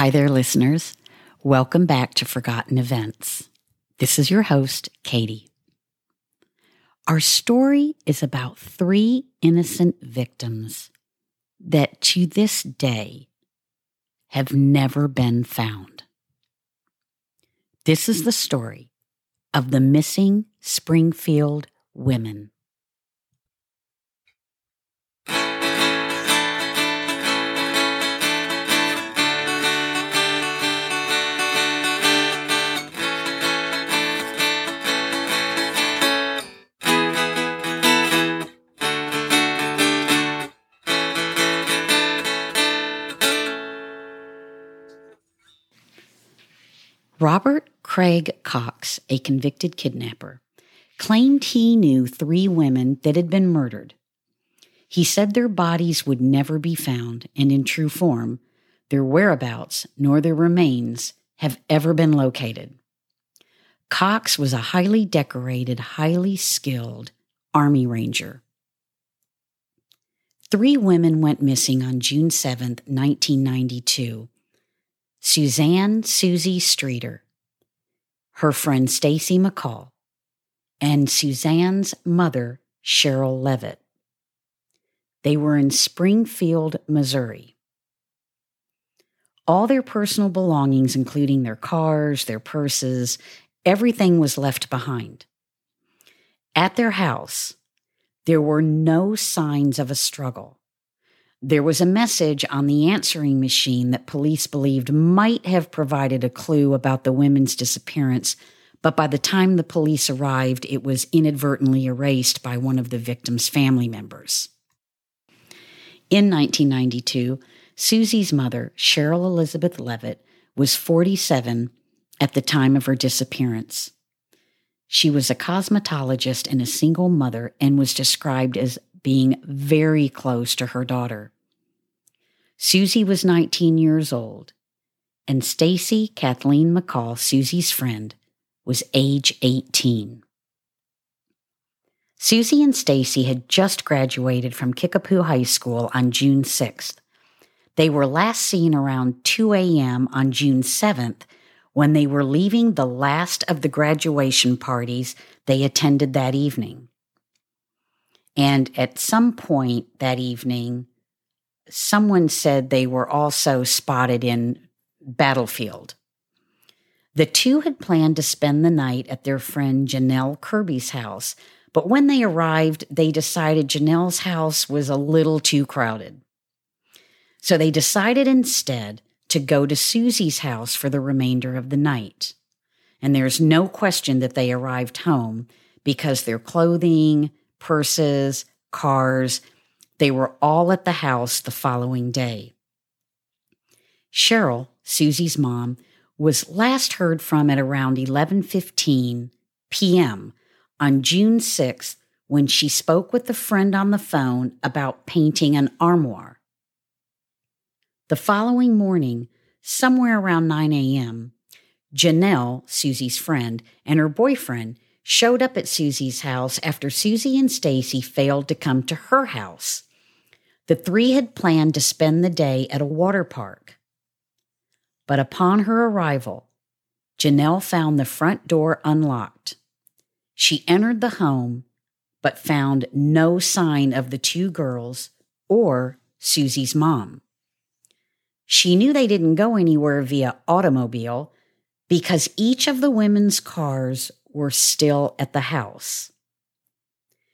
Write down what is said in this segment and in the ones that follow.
Hi there, listeners. Welcome back to Forgotten Events. This is your host, Katie. Our story is about three innocent victims that to this day have never been found. This is the story of the missing Springfield women. Robert Craig Cox, a convicted kidnapper, claimed he knew three women that had been murdered. He said their bodies would never be found, and in true form, their whereabouts nor their remains have ever been located. Cox was a highly decorated, highly skilled Army Ranger. Three women went missing on June 7, 1992, Suzanne Susie Streeter, her friend Stacy McCall, and Suzanne's mother, Sherrill Levitt. They were in Springfield, Missouri. All their personal belongings, including their cars, their purses, everything was left behind. At their house, there were no signs of a struggle. There was a message on the answering machine that police believed might have provided a clue about the women's disappearance, but by the time the police arrived, it was inadvertently erased by one of the victim's family members. In 1992, Susie's mother, Sherrill Elizabeth Levitt, was 47 at the time of her disappearance. She was a cosmetologist and a single mother and was described as being very close to her daughter. Susie was 19 years old, and Stacy Kathleen McCall, Susie's friend, was age 18. Susie and Stacy had just graduated from Kickapoo High School on June 6th. They were last seen around 2 a.m. on June 7th when they were leaving the last of the graduation parties they attended that evening. And at some point that evening, someone said they were also spotted in Battlefield. The two had planned to spend the night at their friend Janelle Kirby's house, but when they arrived, they decided Janelle's house was a little too crowded. So they decided instead to go to Susie's house for the remainder of the night. And there's no question that they arrived home because their clothing, purses, cars, they were all at the house the following day. Sherrill, Susie's mom, was last heard from at around 11:15 p.m. on June 6th when she spoke with a friend on the phone about painting an armoire. The following morning, somewhere around 9 a.m., Janelle, Susie's friend, and her boyfriend showed up at Susie's house after Susie and Stacy failed to come to her house. The three had planned to spend the day at a water park. But upon her arrival, Janelle found the front door unlocked. She entered the home, but found no sign of the two girls or Susie's mom. She knew they didn't go anywhere via automobile because each of the women's cars were still at the house.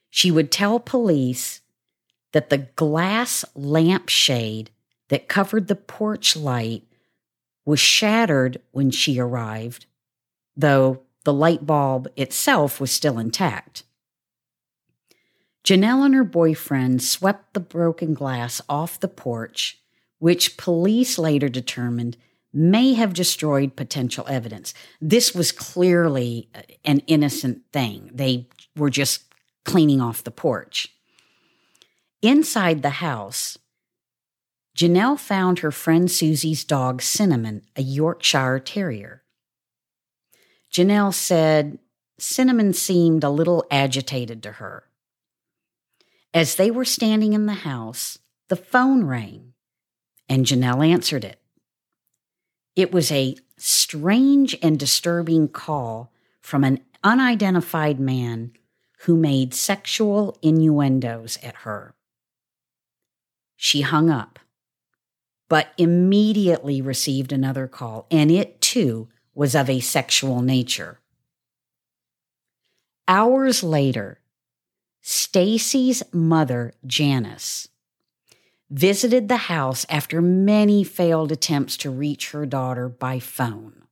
She would tell police that the glass lampshade that covered the porch light was shattered when she arrived, though the light bulb itself was still intact. Janelle and her boyfriend swept the broken glass off the porch which police later determined may have destroyed potential evidence. This was clearly uh, an innocent thing. They were just cleaning off the porch. Inside the house, Janelle found her friend Susie's dog Cinnamon, a Yorkshire Terrier. Janelle said Cinnamon seemed a little agitated to her. As they were standing in the house, the phone rang and Janelle answered it. It was a strange and disturbing call from an unidentified man who made sexual innuendos at her. She hung up, but immediately received another call, and it too was of a sexual nature. Hours later, Stacy's mother, Janice, visited the house after many failed attempts to reach her daughter by phone.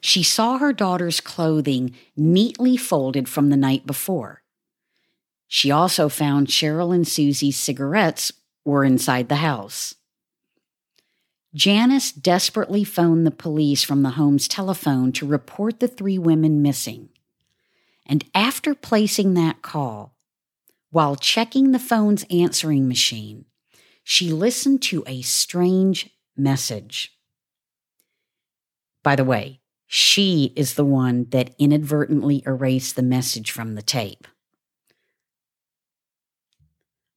She saw her daughter's clothing neatly folded from the night before. She also found Sherrill and Susie's cigarettes were inside the house. Janice desperately phoned the police from the home's telephone to report the three women missing. And after placing that call, while checking the phone's answering machine, she listened to a strange message. By the way, she is the one that inadvertently erased the message from the tape.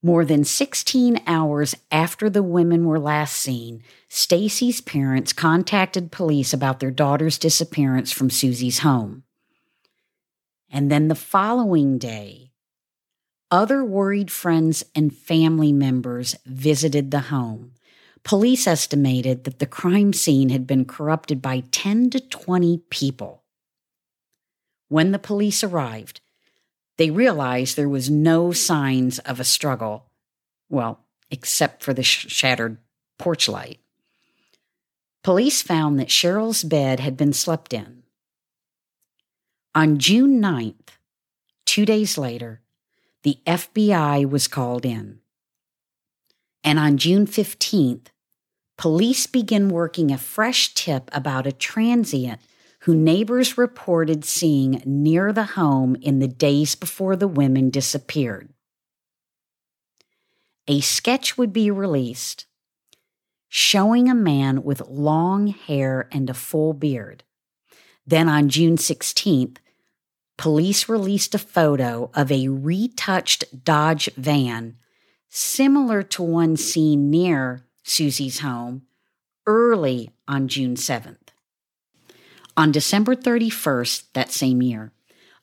More than 16 hours after the women were last seen, Stacy's parents contacted police about their daughter's disappearance from Susie's home. And then the following day, other worried friends and family members visited the home. Police estimated that the crime scene had been corrupted by 10 to 20 people. When the police arrived, they realized there was no signs of a struggle, well, except for the sh- shattered porch light. Police found that Sherrill's bed had been slept in. On June 9th, two days later, the FBI was called in. And on June 15th, police began working a fresh tip about a transient who neighbors reported seeing near the home in the days before the women disappeared. A sketch would be released showing a man with long hair and a full beard. Then on June 16th, police released a photo of a retouched Dodge van similar to one seen near Susie's home early on June 7th. On December 31st, that same year,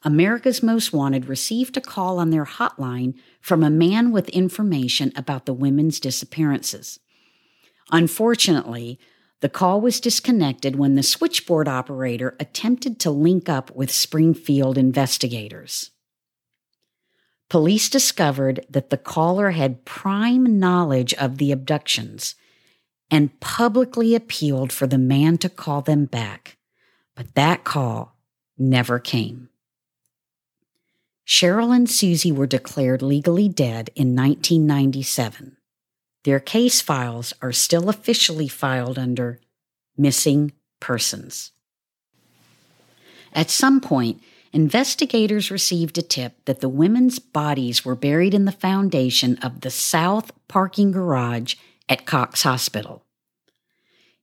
America's Most Wanted received a call on their hotline from a man with information about the women's disappearances. Unfortunately, the call was disconnected when the switchboard operator attempted to link up with Springfield investigators. Police discovered that the caller had prime knowledge of the abductions and publicly appealed for the man to call them back, but that call never came. Sherrill and Susie were declared legally dead in 1997. Their case files are still officially filed under missing persons. At some point, investigators received a tip that the women's bodies were buried in the foundation of the south parking garage at Cox Hospital.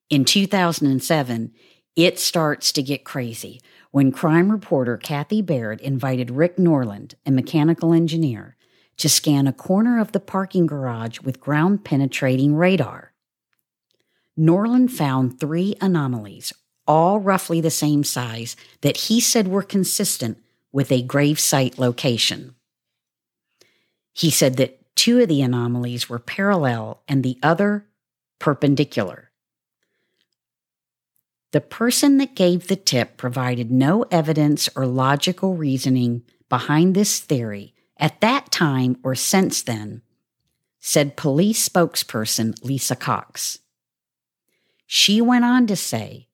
In 2007, it starts to get crazy when crime reporter Kathy Baird invited Rick Norland, a mechanical engineer, to scan a corner of the parking garage with ground penetrating radar. Norland found three anomalies, all roughly the same size, that he said were consistent with a grave site location. He said that two of the anomalies were parallel and the other perpendicular. The person that gave the tip provided no evidence or logical reasoning behind this theory at that time or since then, said police spokesperson Lisa Cox. She went on to say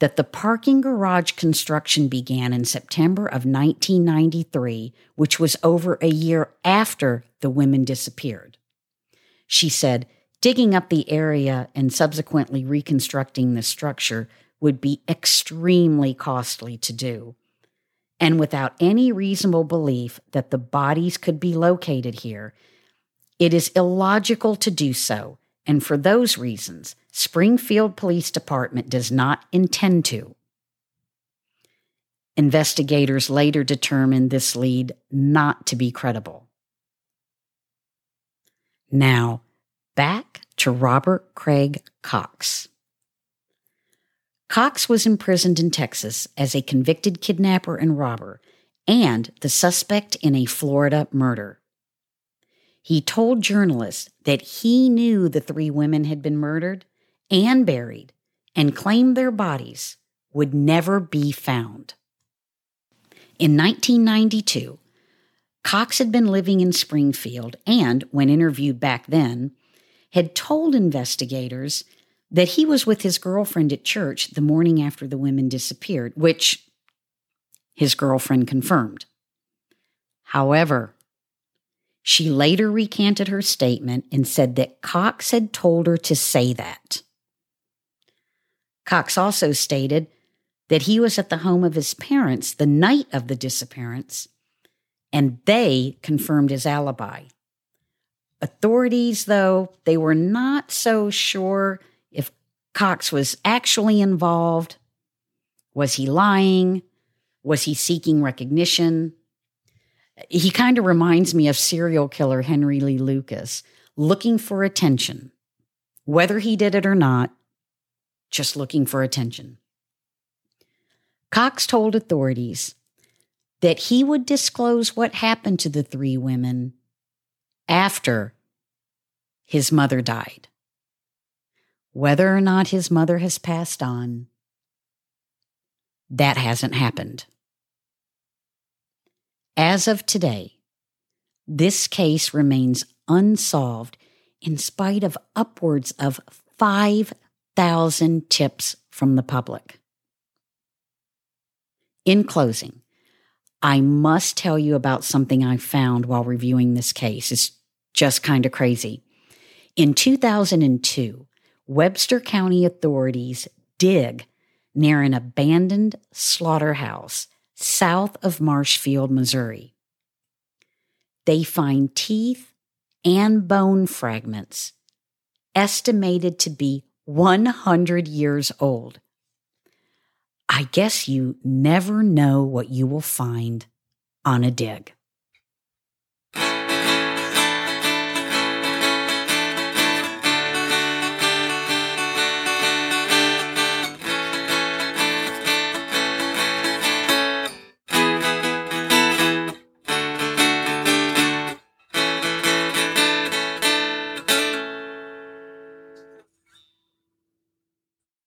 that the parking garage construction began in September of 1993, which was over a year after the women disappeared. She said digging up the area and subsequently reconstructing the structure would be extremely costly to do and without any reasonable belief that the bodies could be located here, it is illogical to do so, and for those reasons, Springfield Police Department does not intend to. Investigators later determined this lead not to be credible. Now, back to Robert Craig Cox. Cox was imprisoned in Texas as a convicted kidnapper and robber and the suspect in a Florida murder. He told journalists that he knew the three women had been murdered and buried and claimed their bodies would never be found. In 1992, Cox had been living in Springfield and, when interviewed back then, had told investigators that he was with his girlfriend at church the morning after the women disappeared, which his girlfriend confirmed. However, she later recanted her statement and said that Cox had told her to say that. Cox also stated that he was at the home of his parents the night of the disappearance, and they confirmed his alibi. Authorities, though, they were not so sure Cox was actually involved. Was he lying? Was he seeking recognition? He kind of reminds me of serial killer Henry Lee Lucas, looking for attention. Whether he did it or not, just looking for attention. Cox told authorities that he would disclose what happened to the three women after his mother died. Whether or not his mother has passed on, that hasn't happened. As of today, this case remains unsolved in spite of upwards of 5,000 tips from the public. In closing, I must tell you about something I found while reviewing this case. It's just kind of crazy. In 2002, Webster County authorities dig near an abandoned slaughterhouse south of Marshfield, Missouri. They find teeth and bone fragments estimated to be 100 years old. I guess you never know what you will find on a dig.